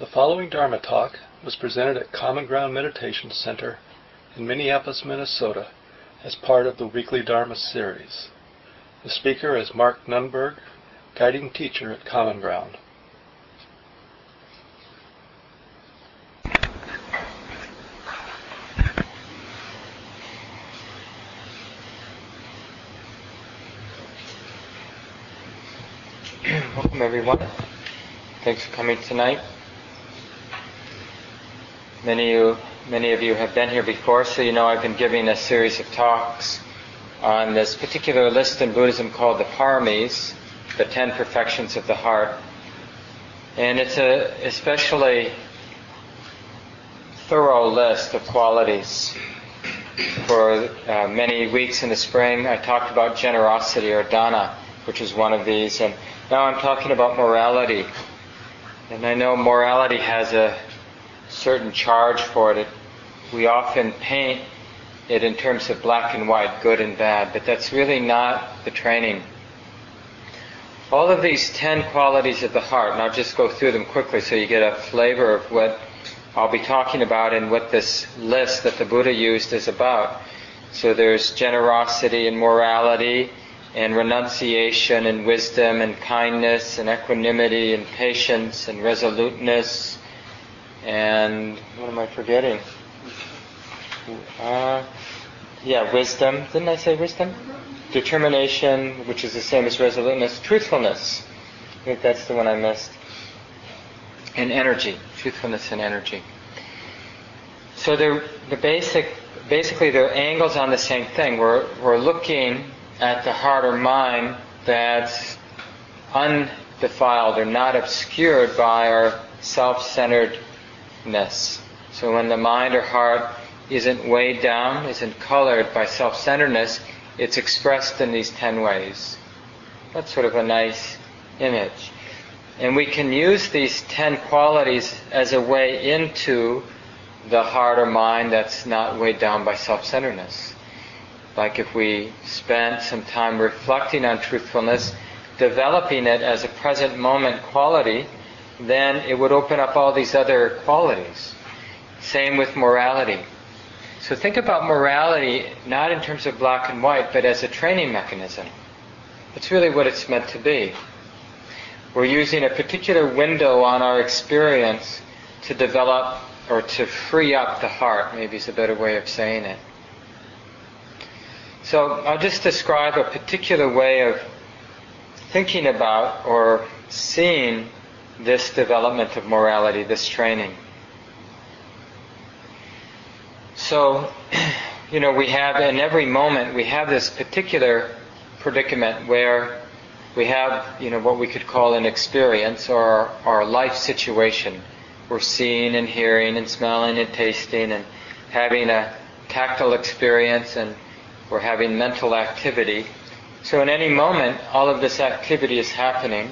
The following Dharma talk was presented at Common Ground Meditation Center in Minneapolis, Minnesota, as part of the weekly Dharma series. The speaker is Mark Nunberg, guiding teacher at Common Ground. Welcome everyone. Thanks for coming tonight. Many of you, many of you have been here before, so you know I've been giving a series of talks on this particular list in Buddhism called the Paramis, the Ten Perfections of the Heart. And it's a especially thorough list of qualities. For uh, many weeks in the spring, I talked about generosity or dana, which is one of these, and now I'm talking about morality. And I know morality has a certain charge for it. We often paint it in terms of black and white, good and bad, but that's really not the training. All of these ten qualities of the heart, and I'll just go through them quickly so you get a flavor of what I'll be talking about and what this list that the Buddha used is about. So there's generosity and morality, and renunciation and wisdom and kindness and equanimity and patience and resoluteness and what am I forgetting? Uh, yeah, wisdom. Didn't I say wisdom? Determination, which is the same as resoluteness. Truthfulness. I think that's the one I missed. And energy. Truthfulness and energy. So they're the basic. Basically, they're angles on the same thing. We're we're looking at the heart or mind that's undefiled or not obscured by our So when the mind or heart isn't weighed down, isn't colored by self-centeredness, it's expressed in these ten ways. That's sort of a nice image. And we can use these ten qualities as a way into the heart or mind that's not weighed down by self-centeredness. Like if we spent some time reflecting on truthfulness, developing it as a present moment quality, then it would open up all these other qualities. Same with morality. So think about morality not in terms of black and white, but as a training mechanism. It's really what it's meant to be. We're using a particular window on our experience to develop or to free up the heart, maybe is a better way of saying it. So I'll just describe a particular way of thinking about or seeing this development of morality, this training. So, you know, we have in every moment we have this particular predicament where we have, you know, what we could call an experience or our, life situation. We're seeing and hearing and smelling and tasting and having a tactile experience and we're having mental activity. So in any moment, all of this activity is happening.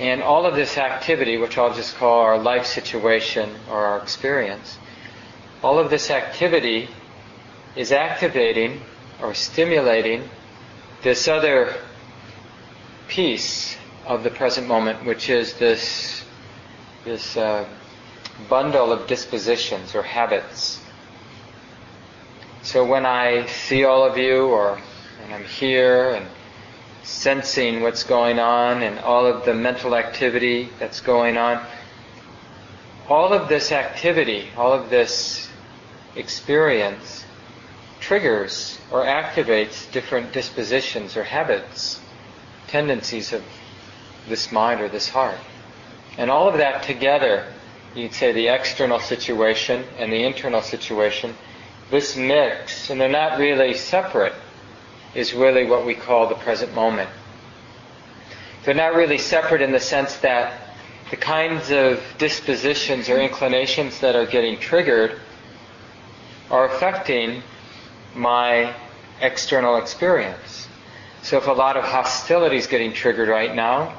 And all of this activity, which I'll just call our life situation or our experience, all of this activity is activating or stimulating this other piece of the present moment, which is this, this uh, bundle of dispositions or habits. So when I see all of you, or I'm here and sensing what's going on and all of the mental activity that's going on, all of this activity, all of this experience triggers or activates different dispositions or habits, tendencies of this mind or this heart. And all of that together, you'd say the external situation and the internal situation, this mix, and they're not really separate, is really what we call the present moment. They're not really separate in the sense that the kinds of dispositions or inclinations that are getting triggered are affecting my external experience. So if a lot of hostility is getting triggered right now,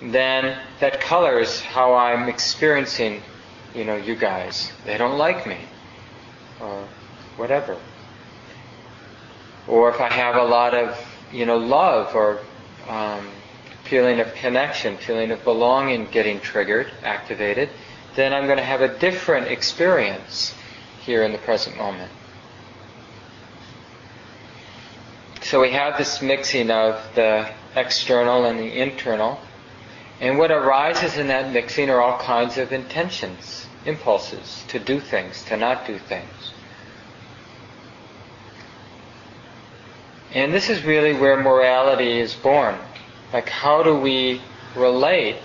then that colors how I'm experiencing, you know, you guys. They don't like me or whatever. Or if I have a lot of, you know, love or um, feeling of connection, feeling of belonging getting triggered, activated, then I'm going to have a different experience here in the present moment. So we have this mixing of the external and the internal. And what arises in that mixing are all kinds of intentions, impulses to do things, to not do things. And this is really where morality is born. Like, how do we relate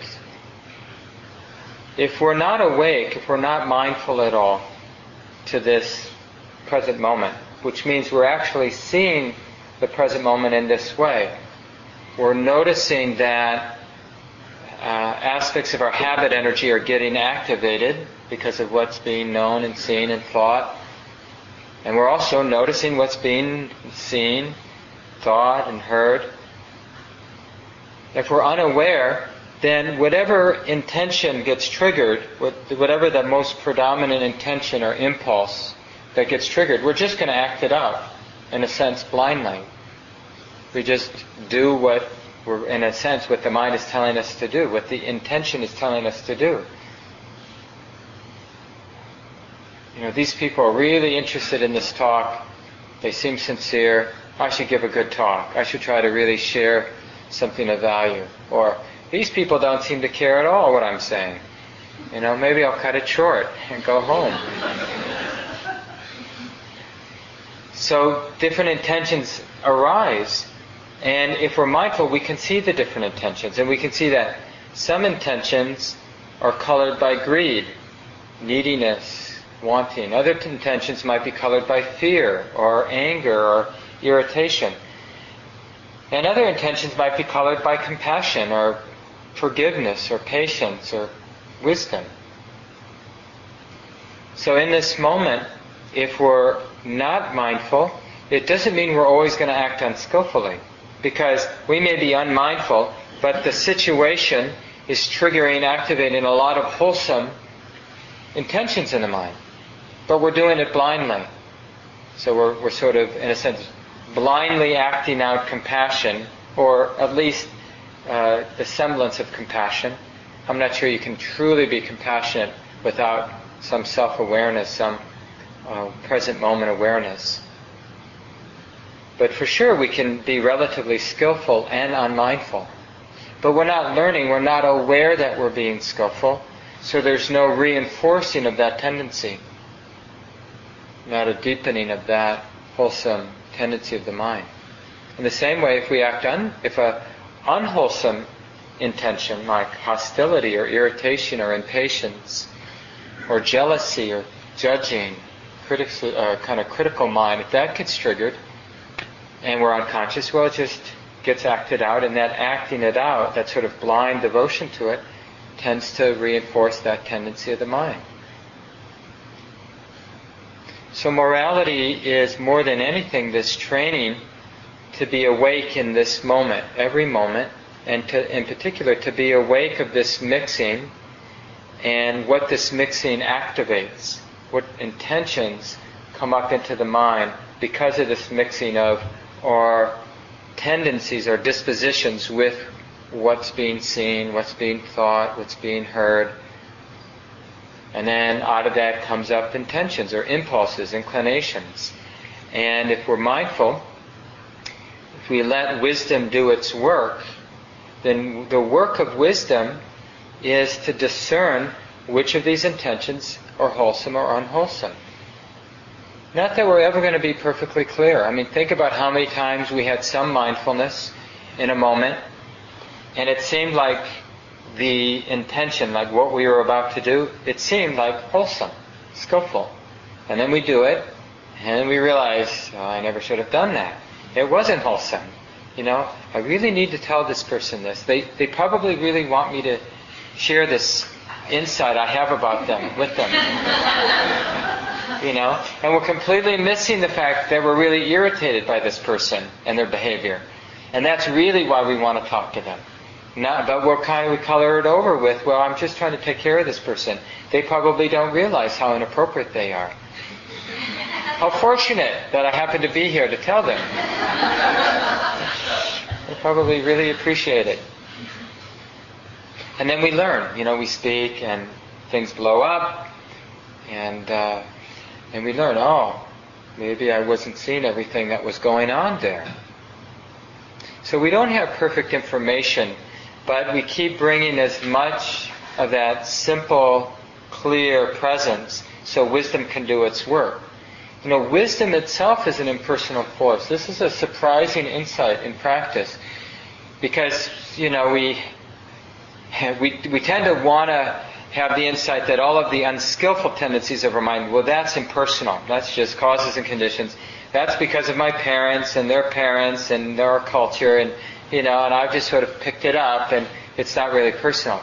if we're not awake, if we're not mindful at all to this present moment, which means we're actually seeing the present moment in this way? We're noticing that uh, aspects of our habit energy are getting activated because of what's being known and seen and thought. And we're also noticing what's being seen, thought, and heard. If we're unaware, then whatever intention gets triggered, whatever the most predominant intention or impulse that gets triggered, we're just going to act it out, in a sense, blindly. We just do what we're, in a sense, what the mind is telling us to do, what the intention is telling us to do. You know, these people are really interested in this talk. They seem sincere. I should give a good talk. I should try to really share something of value. Or, these people don't seem to care at all what I'm saying. You know, maybe I'll cut it short and go home. So different intentions arise and if we're mindful, we can see the different intentions, and we can see that some intentions are colored by greed, neediness, wanting. Other intentions might be colored by fear, or anger, or irritation. And other intentions might be colored by compassion, or forgiveness, or patience, or wisdom. So in this moment, if we're not mindful, it doesn't mean we're always going to act unskillfully because we may be unmindful, but the situation is triggering, activating a lot of wholesome intentions in the mind. But we're doing it blindly. So we're, we're sort of, in a sense, blindly acting out compassion, or at least uh, the semblance of compassion. I'm not sure you can truly be compassionate without some self awareness, some uh, present moment awareness. But for sure, we can be relatively skillful and unmindful. But we're not learning, we're not aware that we're being skillful, so there's no reinforcing of that tendency, not a deepening of that wholesome tendency of the mind. In the same way, if we act un, if a unwholesome intention like hostility or irritation or impatience or jealousy or judging, critics, uh, kind of critical mind, if that gets triggered, and we're unconscious, well, it just gets acted out, and that acting it out, that sort of blind devotion to it, tends to reinforce that tendency of the mind. So morality is more than anything this training to be awake in this moment, every moment, and to, in particular to be awake of this mixing and what this mixing activates, what intentions come up into the mind because of this mixing of our tendencies or dispositions with what's being seen, what's being thought, what's being heard. And then out of that comes up intentions or impulses, inclinations. And if we're mindful, if we let wisdom do its work, then the work of wisdom is to discern which of these intentions are wholesome or unwholesome. Not that we're ever going to be perfectly clear. I mean, think about how many times we had some mindfulness in a moment, and it seemed like the intention, like what we were about to do, it seemed like wholesome, skillful. And then we do it, and we realize, oh, I never should have done that. It wasn't wholesome. You know, I really need to tell this person this. They, they probably really want me to share this insight I have about them with them. you know? And we're completely missing the fact that we're really irritated by this person and their behavior. And that's really why we want to talk to them. Not, but we're kind of, we color it over with, well, I'm just trying to take care of this person. They probably don't realize how inappropriate they are. How fortunate that I happen to be here to tell them. They probably really appreciate it. and then we learn. You know, we speak and things blow up, and uh, and we learn. Oh, maybe I wasn't seeing everything that was going on there. So we don't have perfect information, but we keep bringing as much of that simple, clear presence so wisdom can do its work. You know, wisdom itself is an impersonal force. This is a surprising insight in practice because, you know, we, we, we tend to want to have the insight that all of the unskillful tendencies of our mind, well, that's impersonal. That's just causes and conditions. That's because of my parents and their parents and their culture and, you know, and I've just sort of picked it up and it's not really personal.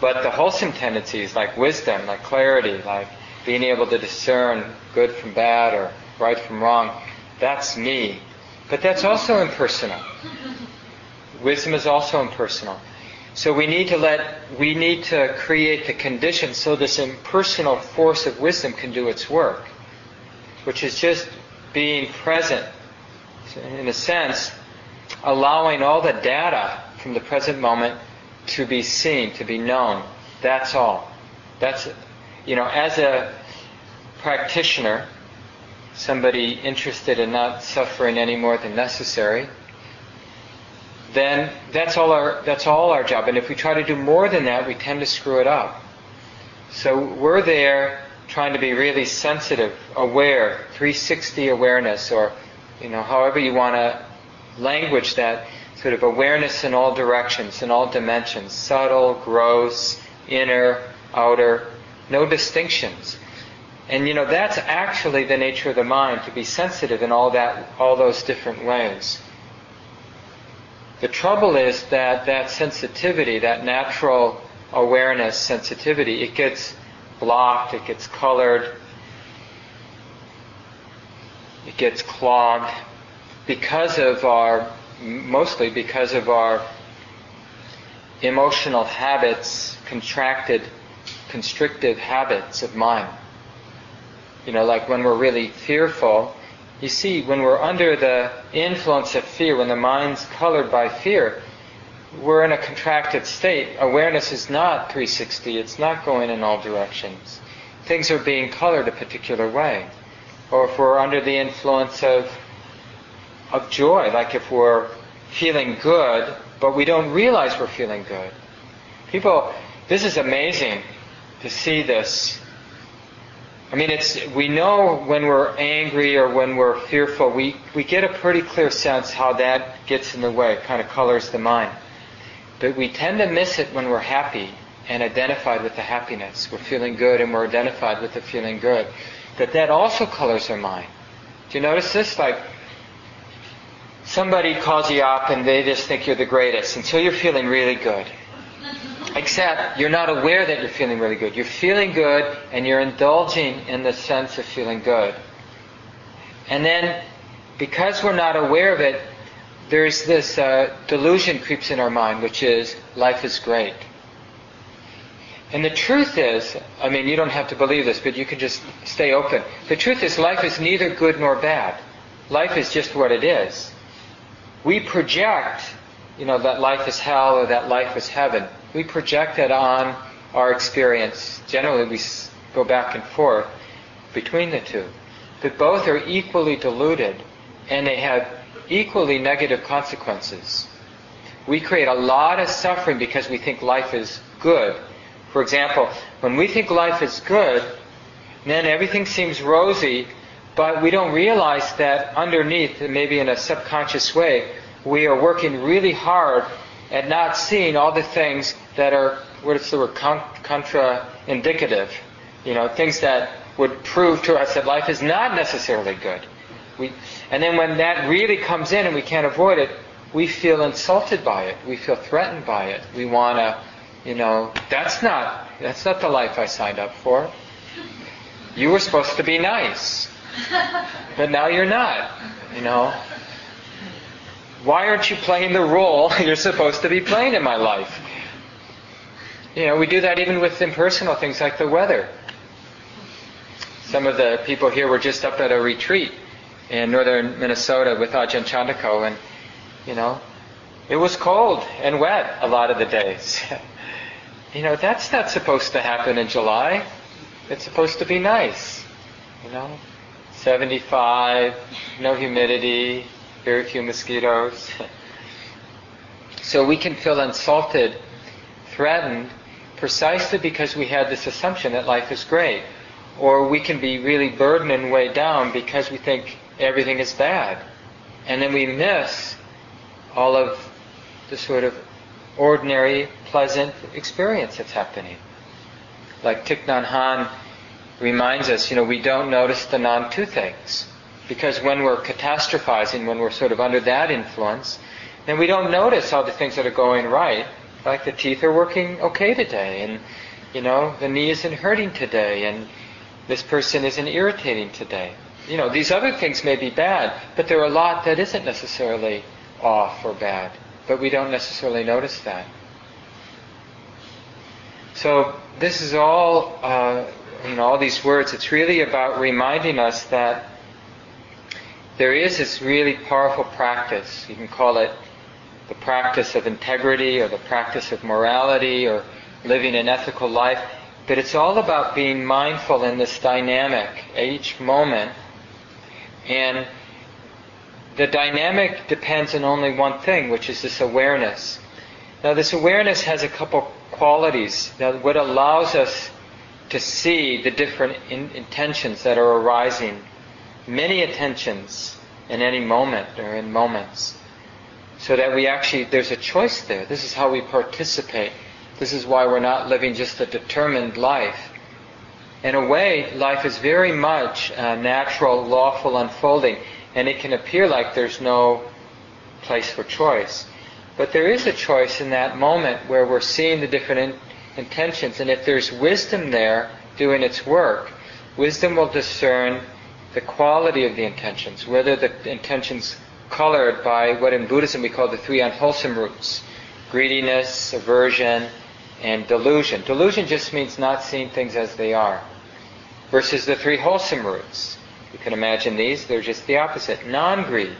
But the wholesome tendencies like wisdom, like clarity, like being able to discern good from bad or right from wrong, that's me. But that's also impersonal. Wisdom is also impersonal. So we need to let, we need to create the conditions so this impersonal force of wisdom can do its work, which is just being present, in a sense, allowing all the data from the present moment to be seen, to be known. That's all. That's, you know, as a practitioner, somebody interested in not suffering any more than necessary, then that's all our that's all our job. And if we try to do more than that, we tend to screw it up. So we're there trying to be really sensitive, aware, 360 awareness, or you know, however you want to language that sort of awareness in all directions, in all dimensions, subtle, gross, inner, outer, no distinctions. And you know, that's actually the nature of the mind, to be sensitive in all that all those different ways. The trouble is that that sensitivity, that natural awareness sensitivity, it gets blocked, it gets colored, it gets clogged because of our, mostly because of our emotional habits, contracted, constrictive habits of mind. You know, like when we're really fearful, you see, when we're under the influence of fear, when the mind's colored by fear, we're in a contracted state. Awareness is not 360, it's not going in all directions. Things are being colored a particular way. Or if we're under the influence of, of joy, like if we're feeling good, but we don't realize we're feeling good. People, this is amazing to see this I mean, it's we know when we're angry or when we're fearful, we, we get a pretty clear sense how that gets in the way, kind of colors the mind. But we tend to miss it when we're happy and identified with the happiness. We're feeling good and we're identified with the feeling good. That that also colors our mind. Do you notice this? Like somebody calls you up and they just think you're the greatest until you're feeling really good. Except you're not aware that you're feeling really good. You're feeling good and you're indulging in the sense of feeling good. And then, because we're not aware of it, there's this uh, delusion creeps in our mind, which is life is great. And the truth is, I mean, you don't have to believe this, but you can just stay open. The truth is, life is neither good nor bad. Life is just what it is. We project, you know, that life is hell or that life is heaven we project it on our experience. Generally, we go back and forth between the two. But both are equally diluted and they have equally negative consequences. We create a lot of suffering because we think life is good. For example, when we think life is good, then everything seems rosy, but we don't realize that underneath, maybe in a subconscious way, we are working really hard at not seeing all the things that are, what's the word, contra-indicative, You know, things that would prove to us that life is not necessarily good. We, and then when that really comes in and we can't avoid it, we feel insulted by it. We feel threatened by it. We want to, you know, that's not, that's not the life I signed up for. You were supposed to be nice. But now you're not, you know. Why aren't you playing the role you're supposed to be playing in my life? You know, we do that even with impersonal things like the weather. Some of the people here were just up at a retreat in northern Minnesota with Ajahn Chandako, and, you know, it was cold and wet a lot of the days. you know, that's not supposed to happen in July. It's supposed to be nice. You know, 75, no humidity, very few mosquitoes. so we can feel insulted, threatened, precisely because we had this assumption that life is great. Or we can be really burdened and weighed down because we think everything is bad. And then we miss all of the sort of ordinary, pleasant experience that's happening. Like Thich Nhat Hanh reminds us, you know, we don't notice the non-two things. Because when we're catastrophizing, when we're sort of under that influence, then we don't notice all the things that are going right. Like the teeth are working okay today, and, you know, the knee isn't hurting today, and this person isn't irritating today. You know, these other things may be bad, but there are a lot that isn't necessarily off or bad. But we don't necessarily notice that. So this is all, uh, know, all these words. It's really about reminding us that there is this really powerful practice. You can call it the practice of integrity or the practice of morality or living an ethical life. But it's all about being mindful in this dynamic at each moment. And the dynamic depends on only one thing, which is this awareness. Now, this awareness has a couple qualities. Now, what allows us to see the different in- intentions that are arising, many intentions in any moment or in moments, so that we actually, there's a choice there. This is how we participate. This is why we're not living just a determined life. In a way, life is very much a natural, lawful unfolding, and it can appear like there's no place for choice. But there is a choice in that moment where we're seeing the different in- intentions, and if there's wisdom there doing its work, wisdom will discern the quality of the intentions, whether the intentions colored by what in Buddhism we call the three unwholesome roots greediness, aversion, and delusion. Delusion just means not seeing things as they are, versus the three wholesome roots. You can imagine these, they're just the opposite non greed,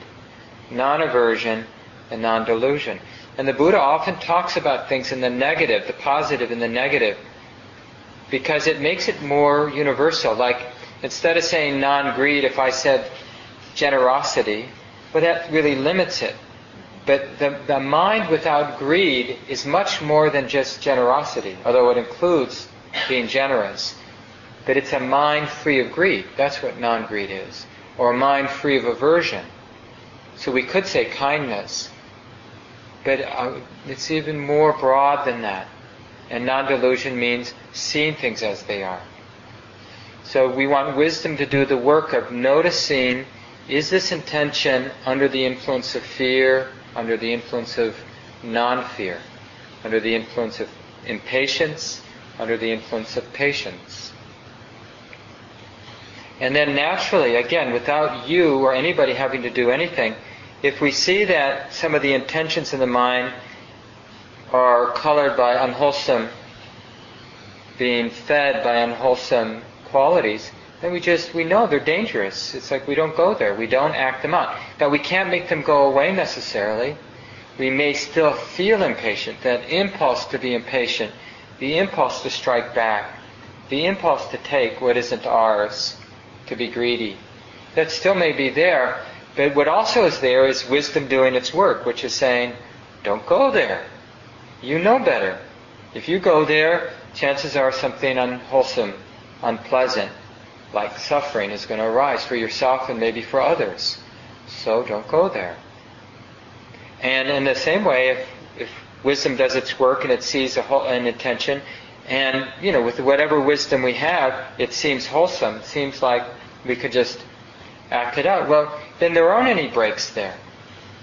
non aversion, and non delusion. And the Buddha often talks about things in the negative, the positive and the negative, because it makes it more universal. Like, instead of saying non greed, if I said generosity, well, that really limits it. But the, the mind without greed is much more than just generosity, although it includes being generous. But it's a mind free of greed. That's what non greed is. Or a mind free of aversion. So we could say kindness. But uh, it's even more broad than that. And non delusion means seeing things as they are. So we want wisdom to do the work of noticing is this intention under the influence of fear, under the influence of non fear, under the influence of impatience, under the influence of patience? And then naturally, again, without you or anybody having to do anything, if we see that some of the intentions in the mind are colored by unwholesome, being fed by unwholesome qualities, then we just, we know they're dangerous. It's like we don't go there. We don't act them out. Now we can't make them go away necessarily. We may still feel impatient, that impulse to be impatient, the impulse to strike back, the impulse to take what isn't ours, to be greedy. That still may be there, but what also is there is wisdom doing its work, which is saying, don't go there. You know better. If you go there, chances are something unwholesome, unpleasant, like suffering is going to arise for yourself and maybe for others. So don't go there. And in the same way, if, if wisdom does its work and it sees a whole, an intention, and you know, with whatever wisdom we have, it seems wholesome. Seems like we could just act it out. Well, then there aren't any brakes there.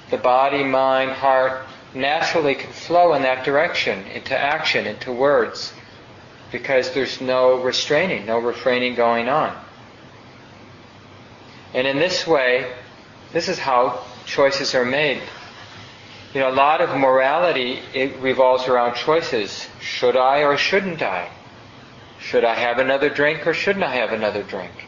The body, mind, heart naturally can flow in that direction, into action, into words, because there's no restraining, no refraining going on. And in this way, this is how choices are made. You know, a lot of morality it revolves around choices. Should I or shouldn't I? Should I have another drink or shouldn't I have another drink?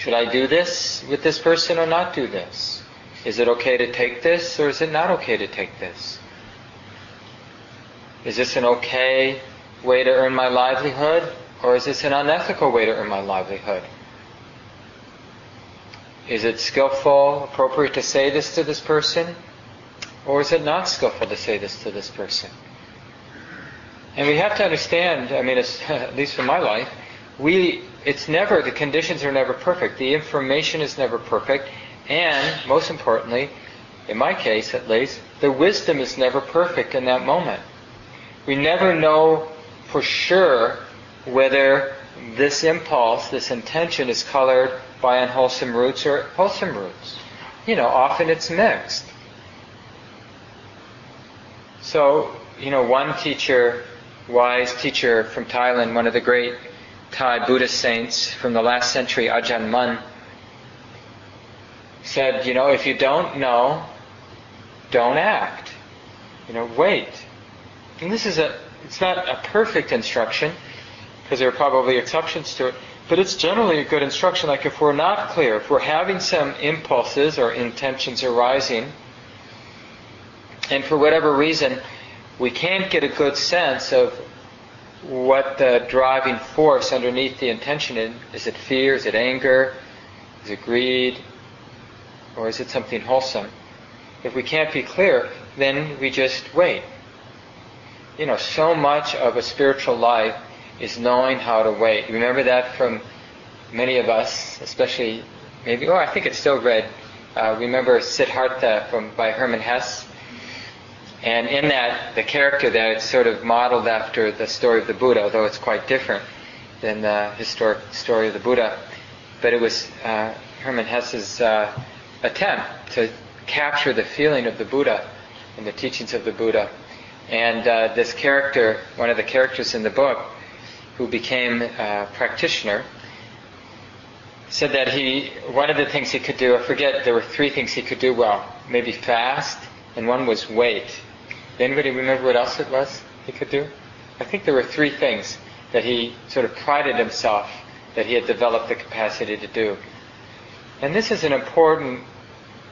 Should I do this with this person or not do this? Is it okay to take this or is it not okay to take this? Is this an okay way to earn my livelihood? Or is this an unethical way to earn my livelihood? Is it skillful, appropriate to say this to this person? Or is it not skillful to say this to this person? And we have to understand, I mean, at least in my life, we, it's never, the conditions are never perfect. The information is never perfect. And, most importantly, in my case at least, the wisdom is never perfect in that moment. We never know for sure whether this impulse, this intention is colored by unwholesome roots or wholesome roots. You know, often it's mixed. So, you know, one teacher, wise teacher from Thailand, one of the great Thai Buddhist saints from the last century, Ajahn Mun, said, you know, if you don't know, don't act. You know, wait. And this is a, it's not a perfect instruction, because there are probably exceptions to it, but it's generally a good instruction. Like if we're not clear, if we're having some impulses or intentions arising, and for whatever reason, we can't get a good sense of what the driving force underneath the intention is. Is it fear? Is it anger? Is it greed? Or is it something wholesome? If we can't be clear, then we just wait. You know, so much of a spiritual life is knowing how to wait. Remember that from many of us, especially maybe, oh, I think it's still read. Uh, remember Siddhartha from by Hermann Hesse? And in that, the character there, it's sort of modeled after the story of the Buddha, although it's quite different than the historic story of the Buddha. But it was uh, Hermann Hesse's uh, attempt to capture the feeling of the Buddha and the teachings of the Buddha. And uh, this character, one of the characters in the book, who became a practitioner, said that he, one of the things he could do, I forget, there were three things he could do well. Maybe fast, and one was wait. Anybody remember what else it was he could do? I think there were three things that he sort of prided himself that he had developed the capacity to do. And this is an important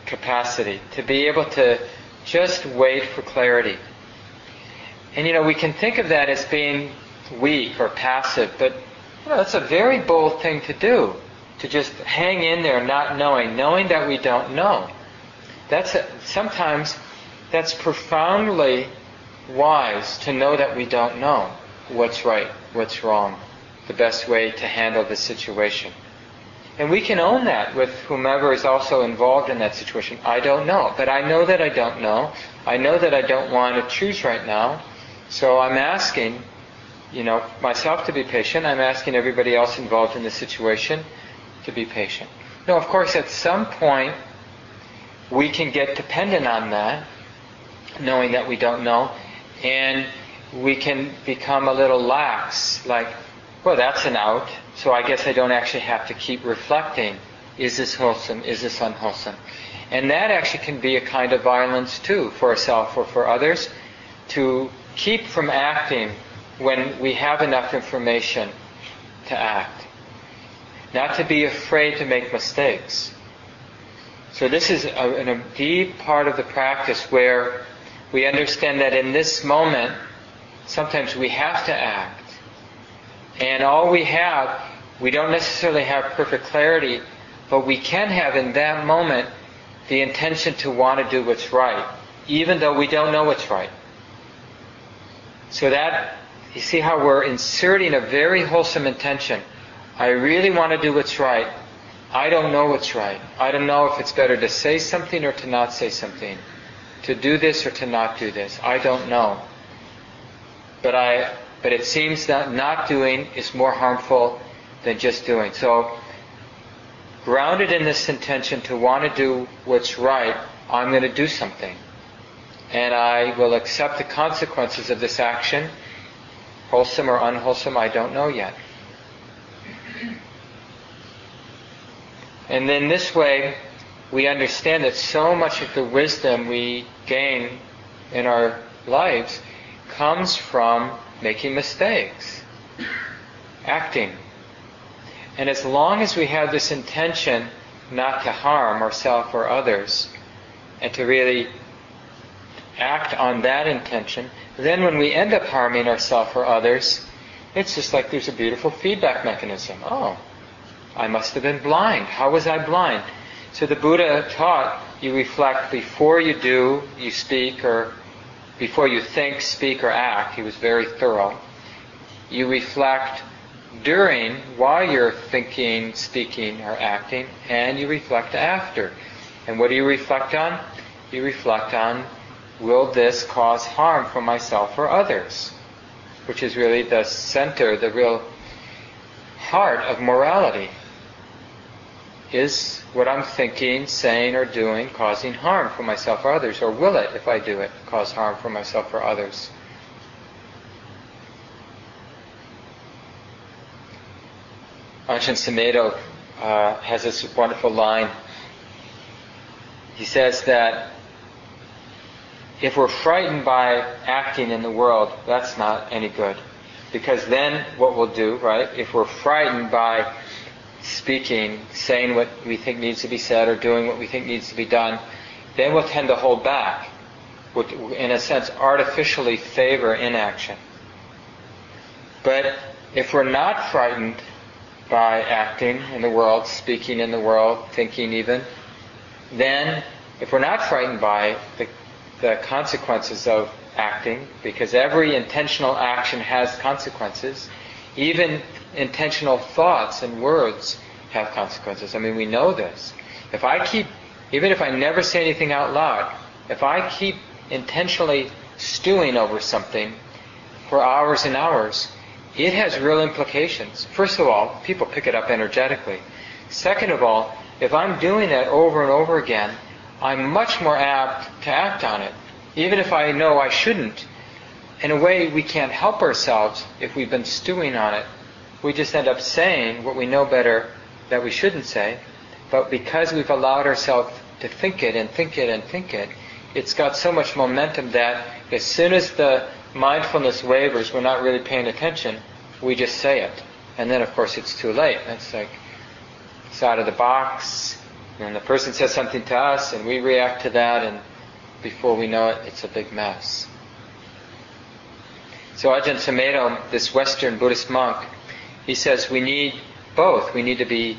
capacity to be able to just wait for clarity. And you know, we can think of that as being weak or passive, but you know, that's a very bold thing to do. To just hang in there not knowing, knowing that we don't know. That's a, sometimes that's profoundly wise to know that we don't know what's right, what's wrong, the best way to handle the situation. And we can own that with whomever is also involved in that situation. I don't know, but I know that I don't know. I know that I don't want to choose right now. So I'm asking, you know, myself to be patient. I'm asking everybody else involved in the situation to be patient. Now, of course, at some point, we can get dependent on that knowing that we don't know, and we can become a little lax, like, well, that's an out, so I guess I don't actually have to keep reflecting, is this wholesome, is this unwholesome? And that actually can be a kind of violence too, for ourselves or for others, to keep from acting when we have enough information to act. Not to be afraid to make mistakes. So this is a, a deep part of the practice where we understand that in this moment, sometimes we have to act. And all we have, we don't necessarily have perfect clarity, but we can have in that moment the intention to want to do what's right, even though we don't know what's right. So that, you see how we're inserting a very wholesome intention. I really want to do what's right. I don't know what's right. I don't know if it's better to say something or to not say something to do this or to not do this. I don't know. But I but it seems that not doing is more harmful than just doing. So grounded in this intention to want to do what's right, I'm going to do something. And I will accept the consequences of this action, wholesome or unwholesome, I don't know yet. And then this way, we understand that so much of the wisdom we gain in our lives comes from making mistakes, acting. And as long as we have this intention not to harm ourselves or others, and to really act on that intention, then when we end up harming ourselves or others, it's just like there's a beautiful feedback mechanism. Oh, I must have been blind. How was I blind? So the Buddha taught you reflect before you do, you speak, or before you think, speak, or act. He was very thorough. You reflect during, while you're thinking, speaking, or acting, and you reflect after. And what do you reflect on? You reflect on, will this cause harm for myself or others? Which is really the center, the real heart of morality. Is what I'm thinking, saying, or doing causing harm for myself or others? Or will it, if I do it, cause harm for myself or others? Ajahn Sumedho uh, has this wonderful line. He says that if we're frightened by acting in the world, that's not any good. Because then what we'll do, right, if we're frightened by speaking, saying what we think needs to be said, or doing what we think needs to be done, then we'll tend to hold back, which in a sense artificially favor inaction. But if we're not frightened by acting in the world, speaking in the world, thinking even, then if we're not frightened by the, the consequences of acting, because every intentional action has consequences, even intentional thoughts and words have consequences. I mean, we know this. If I keep, even if I never say anything out loud, if I keep intentionally stewing over something for hours and hours, it has real implications. First of all, people pick it up energetically. Second of all, if I'm doing that over and over again, I'm much more apt to act on it, even if I know I shouldn't. In a way, we can't help ourselves if we've been stewing on it. We just end up saying what we know better that we shouldn't say, but because we've allowed ourselves to think it and think it and think it, it's got so much momentum that as soon as the mindfulness wavers, we're not really paying attention, we just say it. And then, of course, it's too late. It's like, it's out of the box, and the person says something to us, and we react to that, and before we know it, it's a big mess. So Ajahn Sumedho, this Western Buddhist monk, he says we need both. We need to be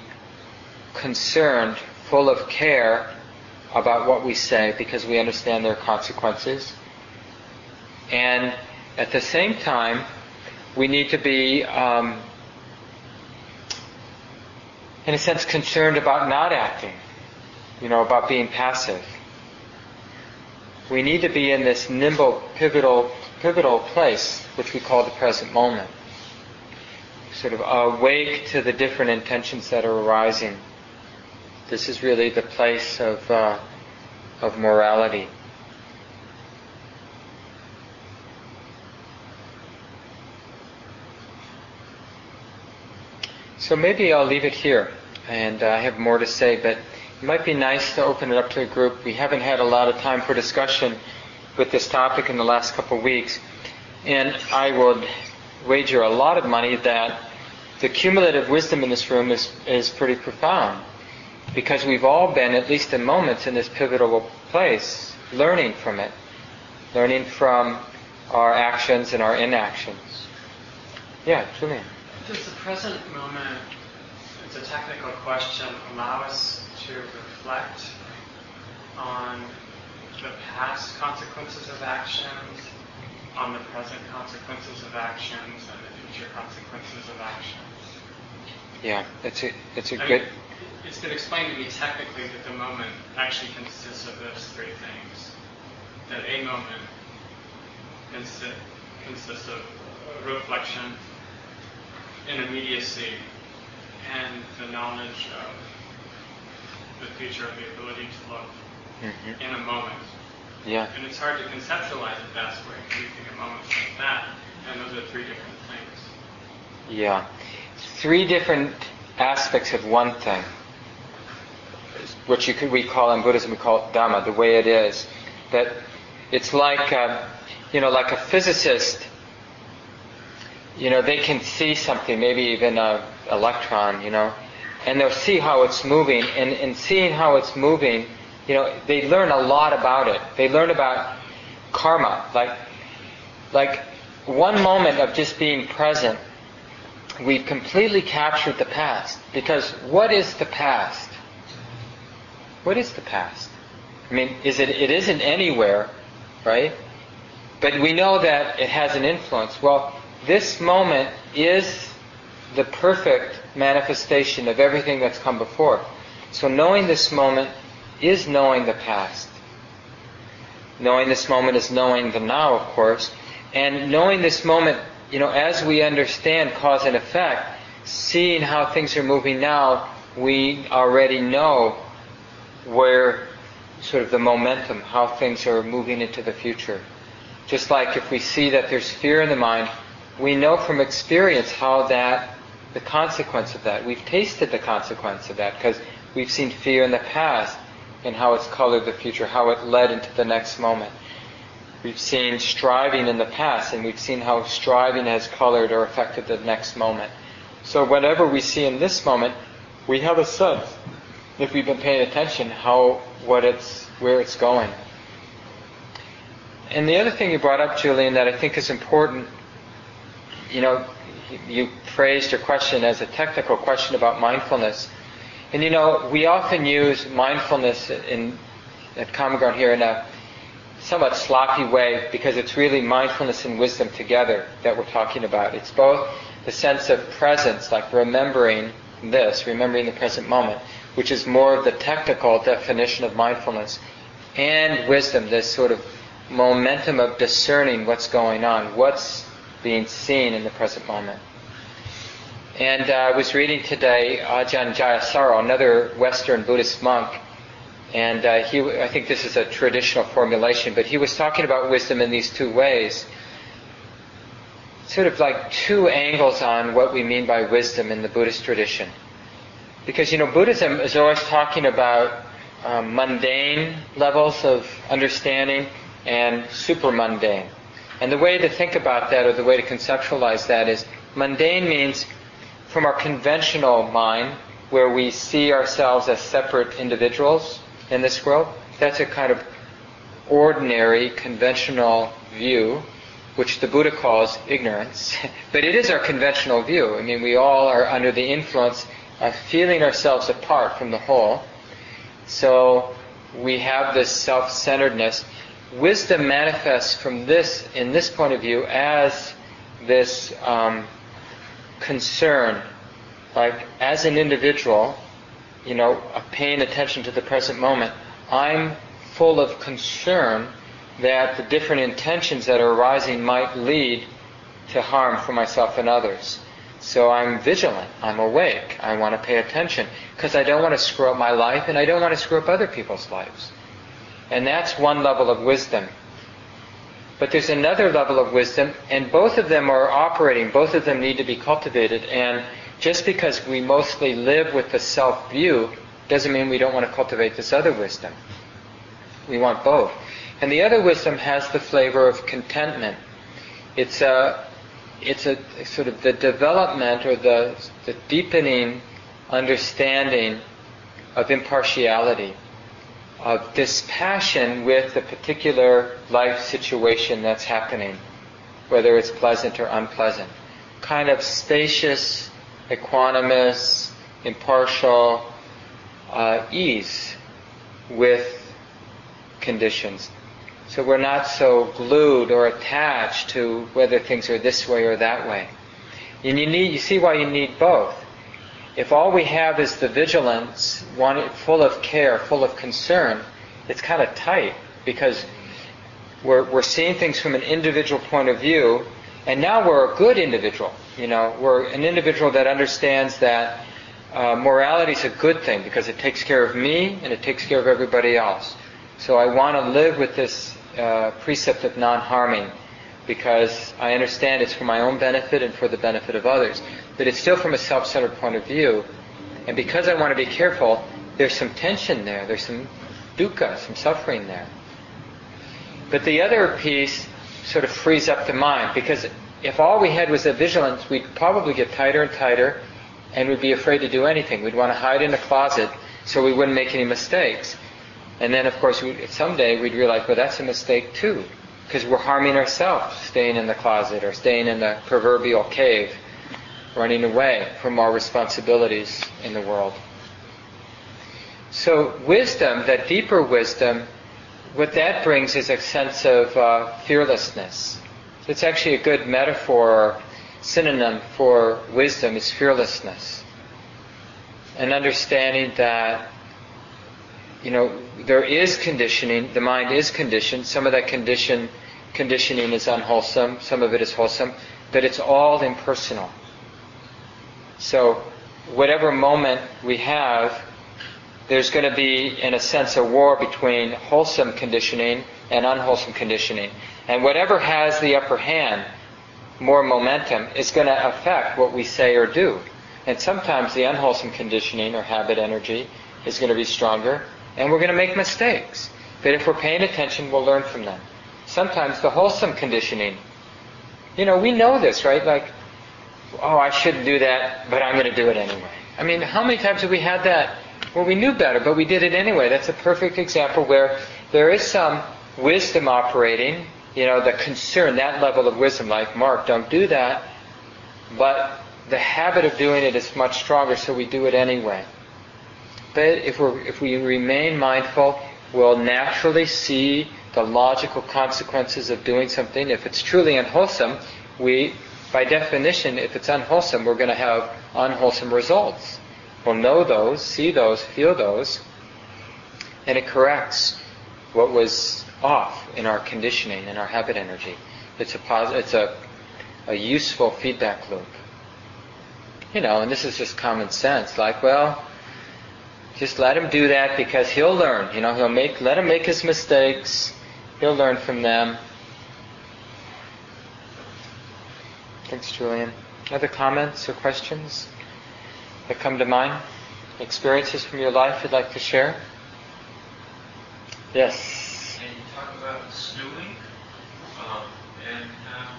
concerned, full of care about what we say because we understand their consequences. And at the same time, we need to be, um, in a sense, concerned about not acting, you know, about being passive. We need to be in this nimble, pivotal, pivotal place, which we call the present moment sort of awake to the different intentions that are arising. This is really the place of, uh, of morality. So maybe I'll leave it here, and I have more to say, but it might be nice to open it up to a group. We haven't had a lot of time for discussion with this topic in the last couple of weeks, and I would wager a lot of money that the cumulative wisdom in this room is, is pretty profound because we've all been, at least in moments, in this pivotal place, learning from it, learning from our actions and our inactions. Yeah, Julian. Does the present moment, it's a technical question, allow us to reflect on the past consequences of actions, on the present consequences of actions, and the future consequences of actions? Yeah, it's a it's a I good. mean, it's been explained to me technically that the moment actually consists of those three things. That a moment consi- consists of reflection, immediacy, and the knowledge of the future, of the ability to look Mhm. in a moment. Yeah, And it's hard to conceptualize it that way you think of moments like that. And those are three different. Yeah. Three different aspects of one thing, which you could we call in Buddhism we call it Dhamma, the way it is. That it's like uh, you know, like a physicist. You know, they can see something, maybe even a electron. You know, and they'll see how it's moving, and in seeing how it's moving, you know, they learn a lot about it. They learn about karma, like, like one moment of just being present, we've completely captured the past. Because what is the past? What is the past? I mean, is it, it isn't anywhere, right? But we know that it has an influence. Well, this moment is the perfect manifestation of everything that's come before. So knowing this moment is knowing the past. Knowing this moment is knowing the now, of course. And knowing this moment, you know, as we understand cause and effect, seeing how things are moving now, we already know where sort of the momentum, how things are moving into the future. Just like if we see that there's fear in the mind, we know from experience how that, the consequence of that, we've tasted the consequence of that because we've seen fear in the past and how it's colored the future, how it led into the next moment. We've seen striving in the past and we've seen how striving has colored or affected the next moment. So whatever we see in this moment, we have a sense, if we've been paying attention, how, what it's, where it's going. And the other thing you brought up, Julian, that I think is important, you know, you phrased your question as a technical question about mindfulness. And you know, we often use mindfulness in, at Common Ground here in a somewhat sloppy way because it's really mindfulness and wisdom together that we're talking about. It's both the sense of presence, like remembering this, remembering the present moment, which is more of the technical definition of mindfulness, and wisdom, this sort of momentum of discerning what's going on, what's being seen in the present moment. And uh, I was reading today Ajahn Jayasaro, another Western Buddhist monk, and uh, he, I think this is a traditional formulation, but he was talking about wisdom in these two ways. Sort of like two angles on what we mean by wisdom in the Buddhist tradition. Because, you know, Buddhism is always talking about um, mundane levels of understanding and super mundane. And the way to think about that, or the way to conceptualize that, is mundane means from our conventional mind, where we see ourselves as separate individuals in this world, that's a kind of ordinary, conventional view, which the Buddha calls ignorance. but it is our conventional view. I mean, we all are under the influence of feeling ourselves apart from the whole. So we have this self-centeredness. Wisdom manifests from this, in this point of view, as this um, concern, like as an individual, you know, paying attention to the present moment, I'm full of concern that the different intentions that are arising might lead to harm for myself and others. So I'm vigilant, I'm awake, I want to pay attention, because I don't want to screw up my life and I don't want to screw up other people's lives. And that's one level of wisdom. But there's another level of wisdom, and both of them are operating, both of them need to be cultivated. And just because we mostly live with the self view doesn't mean we don't want to cultivate this other wisdom. We want both. And the other wisdom has the flavor of contentment. It's a, it's a sort of the development or the, the deepening understanding of impartiality of dispassion with the particular life situation that's happening, whether it's pleasant or unpleasant. Kind of spacious, equanimous, impartial uh, ease with conditions. So we're not so glued or attached to whether things are this way or that way. And you need, you see why you need both. If all we have is the vigilance, one full of care, full of concern, it's kind of tight because we're, we're seeing things from an individual point of view, and now we're a good individual. You know, we're an individual that understands that uh, morality is a good thing because it takes care of me and it takes care of everybody else. So I want to live with this uh, precept of non-harming because I understand it's for my own benefit and for the benefit of others. But it's still from a self-centered point of view. And because I want to be careful, there's some tension there. There's some dukkha, some suffering there. But the other piece sort of frees up the mind because if all we had was a vigilance, we'd probably get tighter and tighter and we'd be afraid to do anything. We'd want to hide in a closet so we wouldn't make any mistakes. And then, of course, we, someday we'd realize, well, that's a mistake too. because we're harming ourselves, staying in the closet or staying in the proverbial cave, running away from our responsibilities in the world. So, wisdom, that deeper wisdom, what that brings is a sense of uh, fearlessness. It's actually a good metaphor or synonym for wisdom is fearlessness. An understanding that, you know, there is conditioning, the mind is conditioned, some of that condition conditioning is unwholesome, some of it is wholesome, but it's all impersonal. So, whatever moment we have, there's going to be, in a sense, a war between wholesome conditioning and unwholesome conditioning. And whatever has the upper hand, more momentum, is going to affect what we say or do. And sometimes the unwholesome conditioning or habit energy is going to be stronger, and we're going to make mistakes. But if we're paying attention, we'll learn from them sometimes the wholesome conditioning. You know, we know this, right? Like, oh, I shouldn't do that, but I'm going to do it anyway. I mean, how many times have we had that? Well, we knew better, but we did it anyway. That's a perfect example where there is some wisdom operating, you know, the concern, that level of wisdom, like, Mark, don't do that. But the habit of doing it is much stronger, so we do it anyway. But if, we if we remain mindful, we'll naturally see the logical consequences of doing something. If it's truly unwholesome, we, by definition, if it's unwholesome, we're going to have unwholesome results. We'll know those, see those, feel those, and it corrects what was off in our conditioning, in our habit energy. It's a pos- it's a, a useful feedback loop. You know, and this is just common sense. Like, well, just let him do that because he'll learn. You know, he'll make let him make his mistakes. He'll learn from them. Thanks, Julian. Other comments or questions that come to mind? Experiences from your life you'd like to share? Yes. About stewing, um, and um,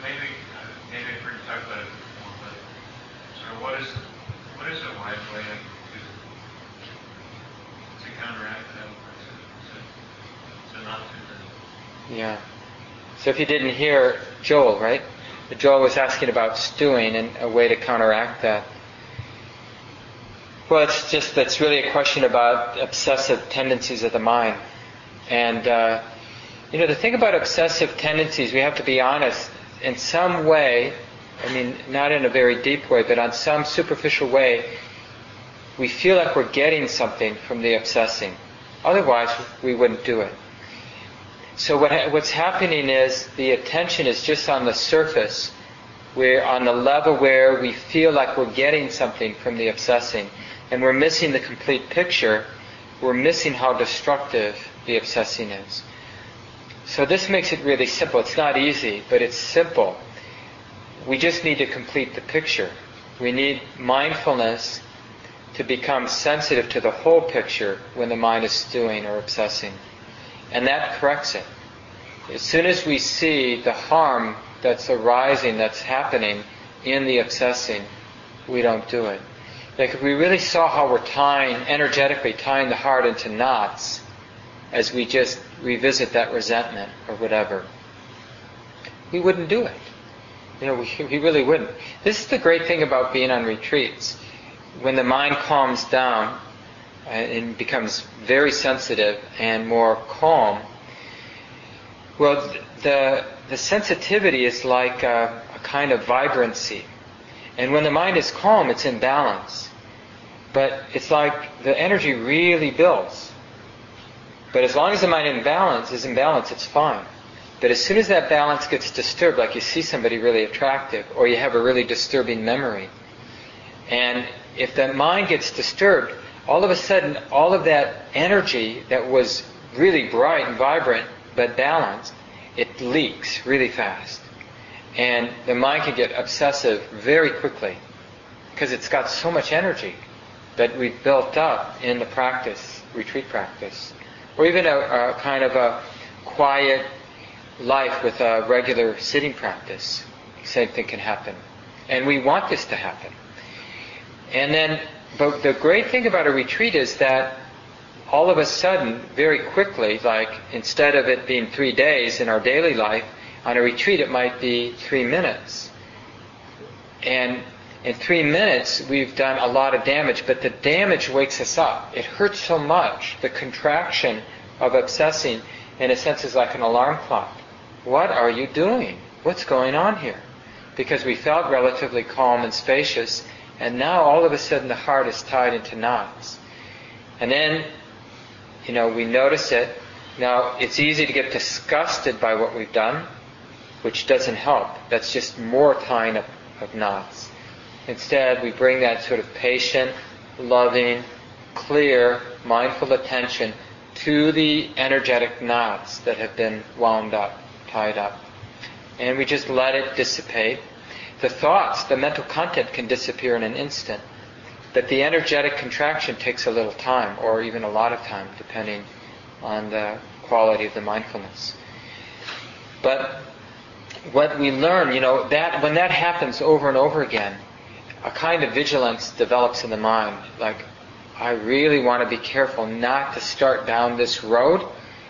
maybe maybe I've heard you talk about it before, but sort of what is what is a wise way to to counteract that? So so not to Yeah. So if you didn't hear Joel, right? Joel was asking about stewing and a way to counteract that. Well, it's just that's really a question about obsessive tendencies of the mind. And, uh, you know, the thing about obsessive tendencies, we have to be honest, in some way, I mean, not in a very deep way, but on some superficial way, we feel like we're getting something from the obsessing. Otherwise, we wouldn't do it. So what, what's happening is the attention is just on the surface. We're on the level where we feel like we're getting something from the obsessing. And we're missing the complete picture. We're missing how destructive the obsessing is. So this makes it really simple. It's not easy, but it's simple. We just need to complete the picture. We need mindfulness to become sensitive to the whole picture when the mind is stewing or obsessing. And that corrects it. As soon as we see the harm that's arising, that's happening in the obsessing, we don't do it. Like if we really saw how we're tying, energetically tying the heart into knots as we just revisit that resentment or whatever, we wouldn't do it. You know, we, we really wouldn't. This is the great thing about being on retreats. When the mind calms down, and becomes very sensitive and more calm, well, the, the sensitivity is like a, a kind of vibrancy. And when the mind is calm, it's in balance. But it's like the energy really builds. But as long as the mind in balance is in balance, it's fine. But as soon as that balance gets disturbed, like you see somebody really attractive, or you have a really disturbing memory, and if the mind gets disturbed, all of a sudden, all of that energy that was really bright and vibrant but balanced, it leaks really fast. And the mind can get obsessive very quickly because it's got so much energy that we've built up in the practice, retreat practice. Or even a, a kind of a quiet life with a regular sitting practice. Same thing can happen. And we want this to happen. And then but the great thing about a retreat is that all of a sudden, very quickly, like instead of it being three days in our daily life, on a retreat it might be three minutes. And in three minutes we've done a lot of damage, but the damage wakes us up. It hurts so much. The contraction of obsessing, in a sense, is like an alarm clock. What are you doing? What's going on here? Because we felt relatively calm and spacious, and now all of a sudden the heart is tied into knots. And then, you know, we notice it. Now, it's easy to get disgusted by what we've done, which doesn't help. That's just more tying up of knots. Instead, we bring that sort of patient, loving, clear, mindful attention to the energetic knots that have been wound up, tied up. And we just let it dissipate. The thoughts, the mental content can disappear in an instant. But the energetic contraction takes a little time, or even a lot of time, depending on the quality of the mindfulness. But what we learn, you know, that when that happens over and over again, a kind of vigilance develops in the mind. Like, I really want to be careful not to start down this road,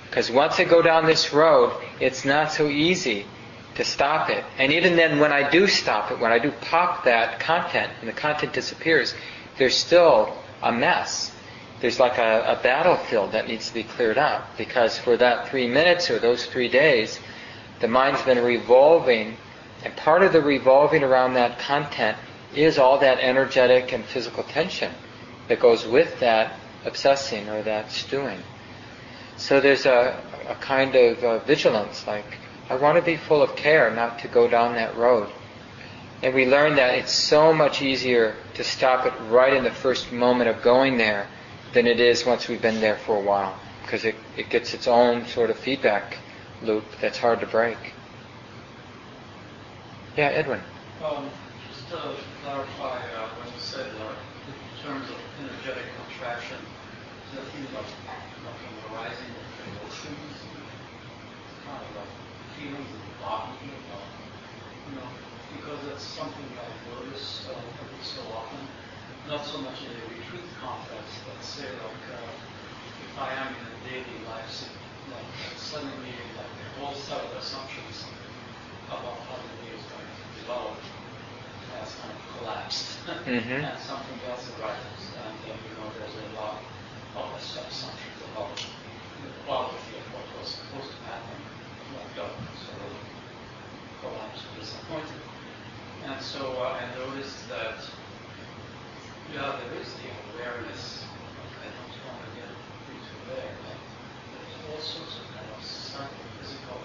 because once I go down this road, it's not so easy to stop it. And even then, when I do stop it, when I do pop that content and the content disappears, there's still a mess. There's like a, a battlefield that needs to be cleared up because for that three minutes or those three days, the mind's been revolving, and part of the revolving around that content is all that energetic and physical tension that goes with that obsessing or that stewing. So there's a, a kind of uh, vigilance, like, I want to be full of care not to go down that road. And we learn that it's so much easier to stop it right in the first moment of going there than it is once we've been there for a while, because it, it gets its own sort of feedback loop that's hard to break. Yeah, Edwin. Um, just to clarify uh, when you said uh, in terms of energetic contraction, is that thing about an arising of emotions, kind of like feelings of the body, uh, you know, because that's something I notice uh, every so often, not so much in a retreat context, but say like uh, if I am in a daily life, like suddenly like a whole set of assumptions about how the day is going to develop has kind of collapsed, Mhm. and something else arises, and then you know there's a lot of assumptions about the quality of what was supposed to happen, what got sort of collapsed, disappointed. And so uh, I noticed that, yeah, there is the awareness. I don't want to get into there, but there's all sorts of kind of psychophysical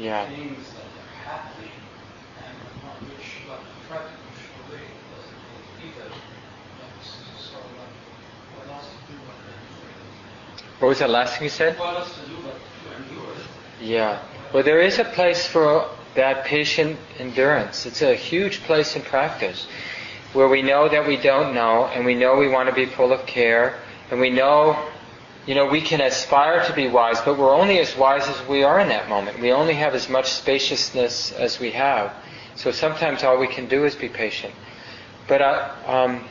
Yeah. things that are happening and upon which, like, What was that last thing you said? Yeah. Well, there is a place for that patient endurance. It's a huge place in practice where we know that we don't know and we know we want to be full of care and we know, you know, we can aspire to be wise, but we're only as wise as we are in that moment. We only have as much spaciousness as we have. So sometimes all we can do is be patient. But uh, um,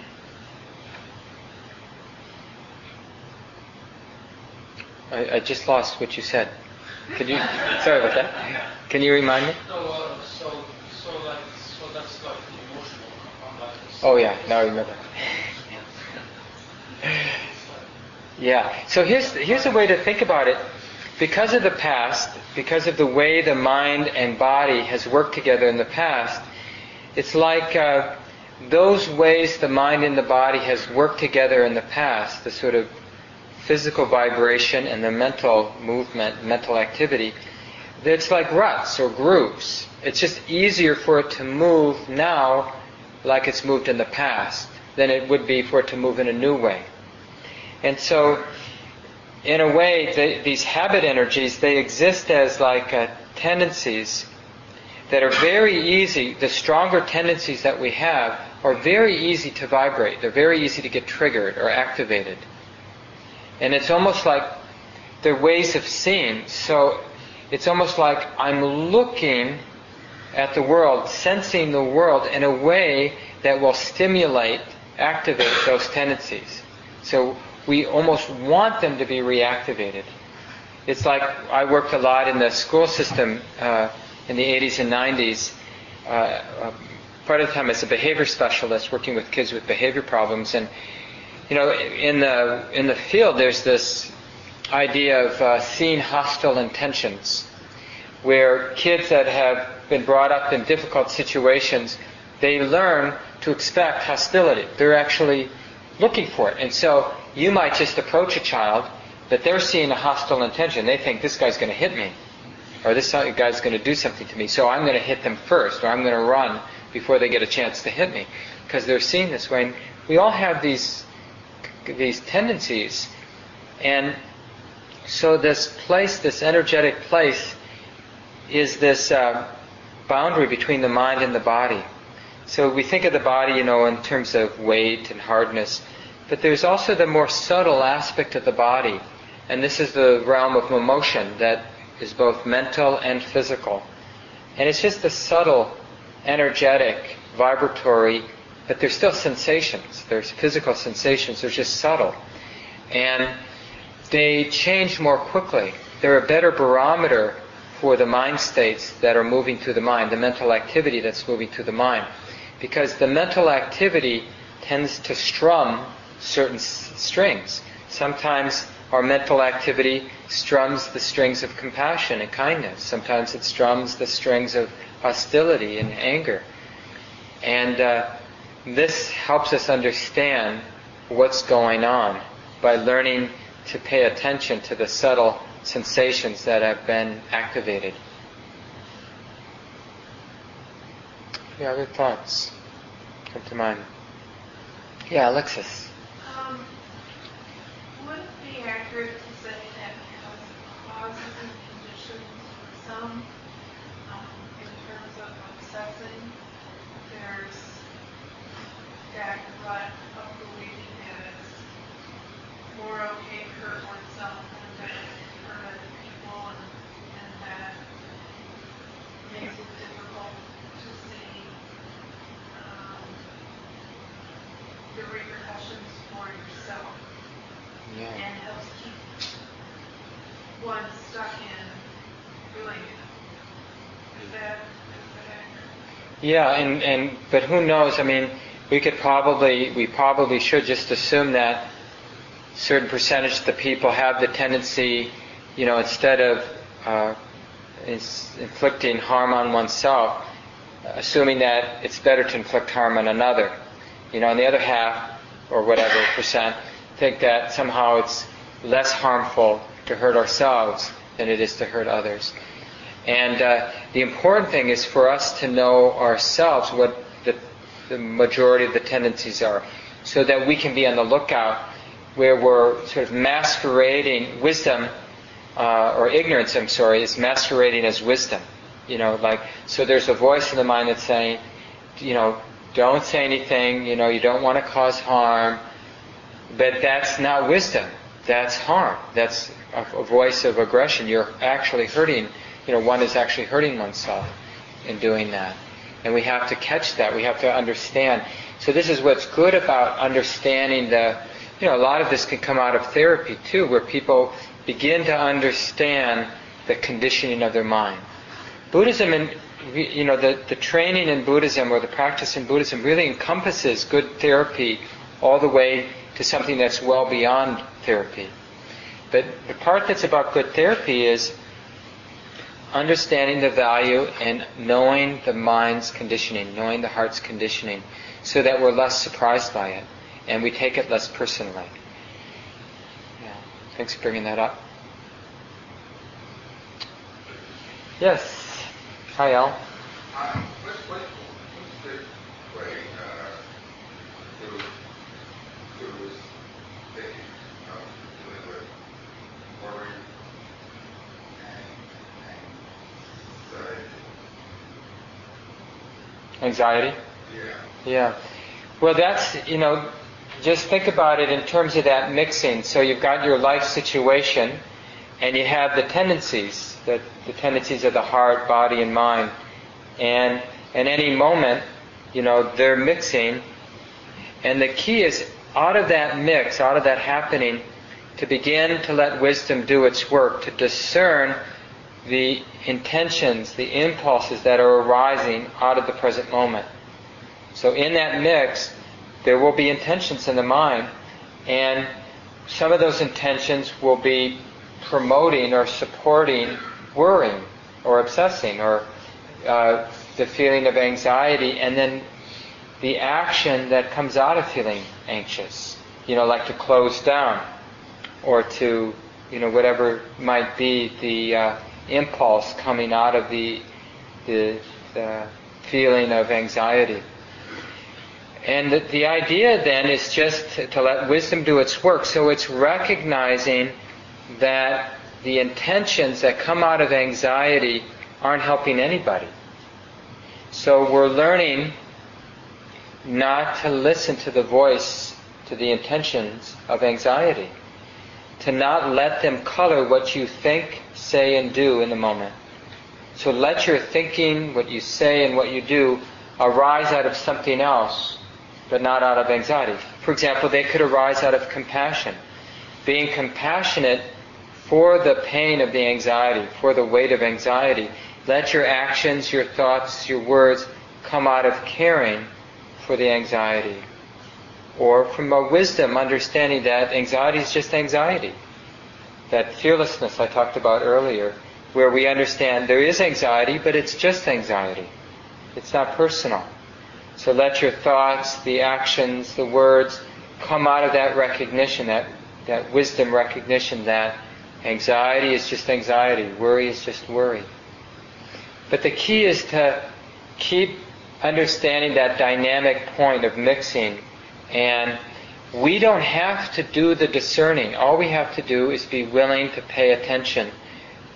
I, I just lost what you said. Could you? Sorry about that. Can you remind me? Uh, so, so like, so that's like the emotional component. Oh yeah, now I remember. Yeah. So here's here's a way to think about it. Because of the past, because of the way the mind and body has worked together in the past, it's like uh, those ways the mind and the body has worked together in the past, the sort of physical vibration and the mental movement, mental activity, it's like ruts or grooves. It's just easier for it to move now like it's moved in the past than it would be for it to move in a new way. And so, in a way, these habit energies, they exist as like uh, tendencies that are very easy, the stronger tendencies that we have are very easy to vibrate. They're very easy to get triggered or activated. And it's almost like they're ways of seeing. So it's almost like I'm looking at the world, sensing the world in a way that will stimulate, activate those tendencies. So we almost want them to be reactivated. It's like I worked a lot in the school system uh, in the 80s and 90s. Uh, part of the time as a behavior specialist, working with kids with behavior problems, and you know, in the in the field, there's this idea of uh, seeing hostile intentions, where kids that have been brought up in difficult situations, they learn to expect hostility. They're actually looking for it, and so you might just approach a child that they're seeing a hostile intention. They think this guy's going to hit me, or this guy's going to do something to me, so I'm going to hit them first, or I'm going to run before they get a chance to hit me, because they're seeing this way. And we all have these these tendencies, and so this place, this energetic place, is this uh, boundary between the mind and the body. So we think of the body, you know, in terms of weight and hardness, but there's also the more subtle aspect of the body and this is the realm of emotion that is both mental and physical. And it's just the subtle, energetic, vibratory, but there's still sensations. There's physical sensations. They're just subtle. And they change more quickly. They're a better barometer for the mind states that are moving through the mind, the mental activity that's moving through the mind. Because the mental activity tends to strum certain strings. Sometimes our mental activity strums the strings of compassion and kindness. Sometimes it strums the strings of hostility and anger. And uh, this helps us understand what's going on by learning to pay attention to the subtle sensations that have been activated. Yeah, other thoughts come to mind? Yeah, Alexis. accurate to say that because causes and conditions for some, um, in terms of obsessing, there's rut of believing that it's more okay to hurt oneself than to hurt other people, and, and that makes it difficult to see um, the repercussions for yourself. Yeah. And helps keep one stuck in doing it. Is that, is that Yeah, and, and but who knows? I mean, we could probably we probably should just assume that certain percentage of the people have the tendency, you know, instead of uh, inflicting harm on oneself, assuming that it's better to inflict harm on another. You know, on the other half, or whatever percent, think that somehow it's less harmful to hurt ourselves than it is to hurt others. And uh, the important thing is for us to know ourselves what the, majority of the tendencies are, so that we can be on the lookout where we're sort of masquerading wisdom uh, or ignorance. I'm sorry, is masquerading as wisdom. You know, like so. There's a voice in the mind that's saying, you know, don't say anything. You know, you don't want to cause harm. But that's not wisdom. That's harm. That's a, a voice of aggression. You're actually hurting, you know, one is actually hurting oneself in doing that. And we have to catch that. We have to understand. So this is what's good about understanding the, you know, a lot of this can come out of therapy too, where people begin to understand the conditioning of their mind. Buddhism and you know the, the training in Buddhism or the practice in Buddhism really encompasses good therapy all the way to something that's well beyond therapy. But the part that's about good therapy is understanding the value and knowing the mind's conditioning, knowing the heart's conditioning, so that we're less surprised by it and we take it less personally. Yeah. Thanks for bringing that up. Yes. Hi, Al. Um, Anxiety? Yeah. Yeah. Well, that's, you know, just think about it in terms of that mixing. So you've got your life situation, and you have the tendencies, the, the tendencies of the heart, body, and mind. And at any moment, you know, they're mixing. And the key is out of that mix, out of that happening, to begin to let wisdom do its work, to discern the intentions, the impulses that are arising out of the present moment. So in that mix, there will be intentions in the mind, and some of those intentions will be promoting or supporting worrying or obsessing or uh, the feeling of anxiety, and then the action that comes out of feeling anxious. You know, like to close down or to, you know, whatever might be the uh, impulse coming out of the, the, the feeling of anxiety. And the, the, idea then is just to, to let wisdom do its work. So it's recognizing that the intentions that come out of anxiety aren't helping anybody. So we're learning not to listen to the voice, to the intentions of anxiety. To not let them color what you think, say, and do in the moment. So let your thinking, what you say, and what you do arise out of something else, but not out of anxiety. For example, they could arise out of compassion. Being compassionate for the pain of the anxiety, for the weight of anxiety. Let your actions, your thoughts, your words come out of caring for the anxiety. Or from a wisdom, understanding that anxiety is just anxiety. That fearlessness I talked about earlier, where we understand there is anxiety, but it's just anxiety. It's not personal. So let your thoughts, the actions, the words come out of that recognition, that, that wisdom recognition that Anxiety is just anxiety. Worry is just worry. But the key is to keep understanding that dynamic point of mixing. And we don't have to do the discerning. All we have to do is be willing to pay attention,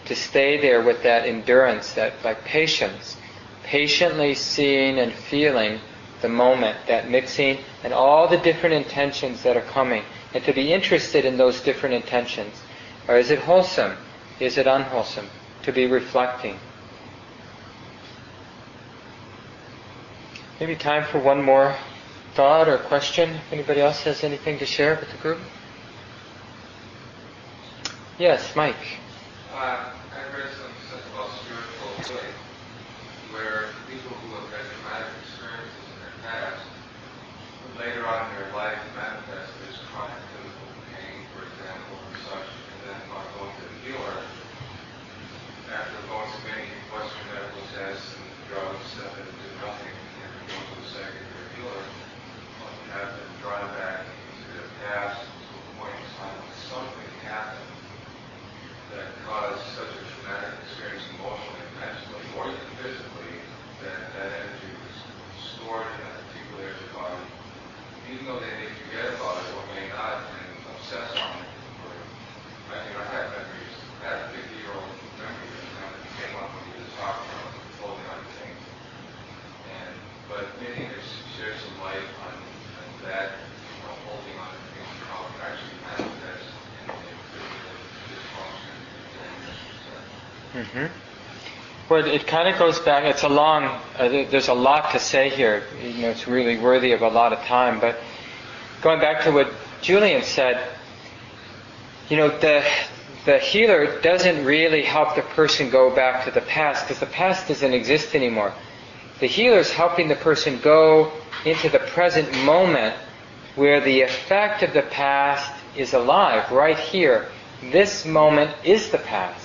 to stay there with that endurance, that like patience, patiently seeing and feeling the moment, that mixing, and all the different intentions that are coming, and to be interested in those different intentions. Or is it wholesome? Is it unwholesome? To be reflecting. Maybe time for one more thought or question. Anybody else has anything to share with the group? Yes, Mike. Uh, I read some stuff about spiritual healing, where people who have had traumatic experiences in their past, later on in their life manifest as chronic physical pain, for example, or such, and then upon going to the healer, after going to many Western medical tests and drugs that did nothing, and going to the secondary healer, often have been drawn back into their past to a point in time when something happened that caused such a traumatic experience emotionally, mentally, or even physically, that that energy was stored in that particular area of the body. Even though they may forget about it or may not and obsess on it, or I think I have memories, I had a 50 year old memory that kind of came up when he was talking about holding on to things. And, but maybe you could share some light on, on that, you know, holding on to things, and how it actually manifests in, in physical dysfunction. Mm-hmm. Well, it kind of goes back. It's a long. Uh, there's a lot to say here. You know, it's really worthy of a lot of time. But going back to what Julian said, you know, the the healer doesn't really help the person go back to the past because the past doesn't exist anymore. The healer is helping the person go into the present moment where the effect of the past is alive, right here. This moment is the past.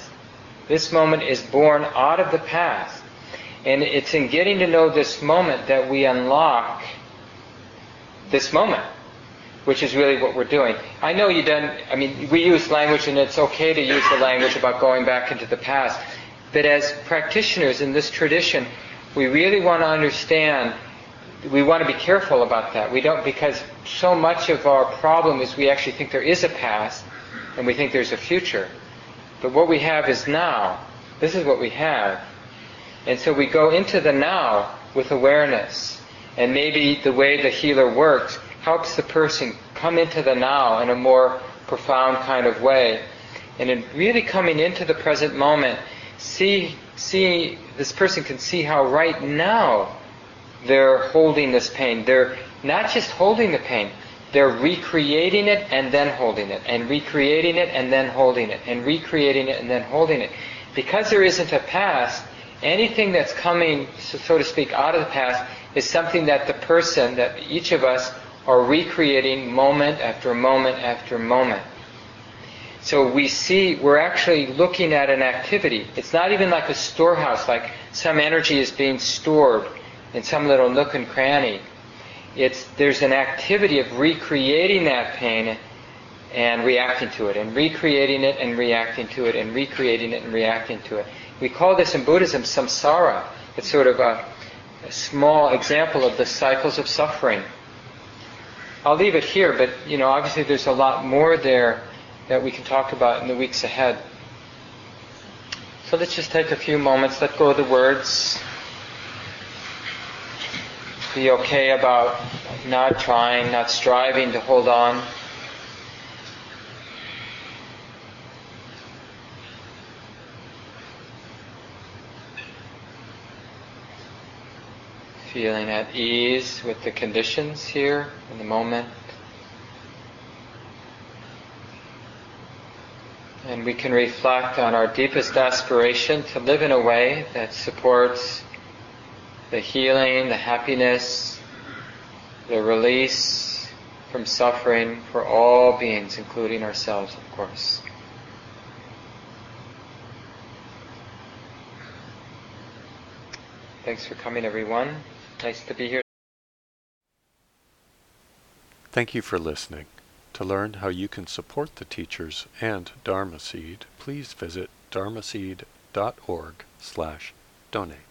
This moment is born out of the past. And it's in getting to know this moment that we unlock this moment, which is really what we're doing. I know you don't, I mean, we use language and it's okay to use the language about going back into the past. But as practitioners in this tradition, we really want to understand, we want to be careful about that. We don't, because so much of our problem is we actually think there is a past and we think there's a future. But what we have is now. This is what we have. And so we go into the now with awareness. And maybe the way the healer works helps the person come into the now in a more profound kind of way. And in really coming into the present moment, see, see, this person can see how right now they're holding this pain. They're not just holding the pain, they're recreating it and then holding it, and recreating it and then holding it, and recreating it and then holding it. Because there isn't a past, anything that's coming, so to speak, out of the past is something that the person, that each of us, are recreating moment after moment after moment. So we see, we're actually looking at an activity. It's not even like a storehouse, like some energy is being stored in some little nook and cranny. It's, there's an activity of recreating that pain and reacting to it, and recreating it and reacting to it, and recreating it and reacting to it. We call this in Buddhism samsara. It's sort of a, a small example of the cycles of suffering. I'll leave it here, but you know, obviously there's a lot more there that we can talk about in the weeks ahead. So let's just take a few moments, let go of the words. Be okay about not trying, not striving to hold on. Feeling at ease with the conditions here in the moment. And we can reflect on our deepest aspiration to live in a way that supports the healing, the happiness, the release from suffering for all beings, including ourselves, of course. Thanks for coming, everyone. Nice to be here. Thank you for listening. To learn how you can support the teachers and Dharma Seed, please visit dharmaseed.org slash donate.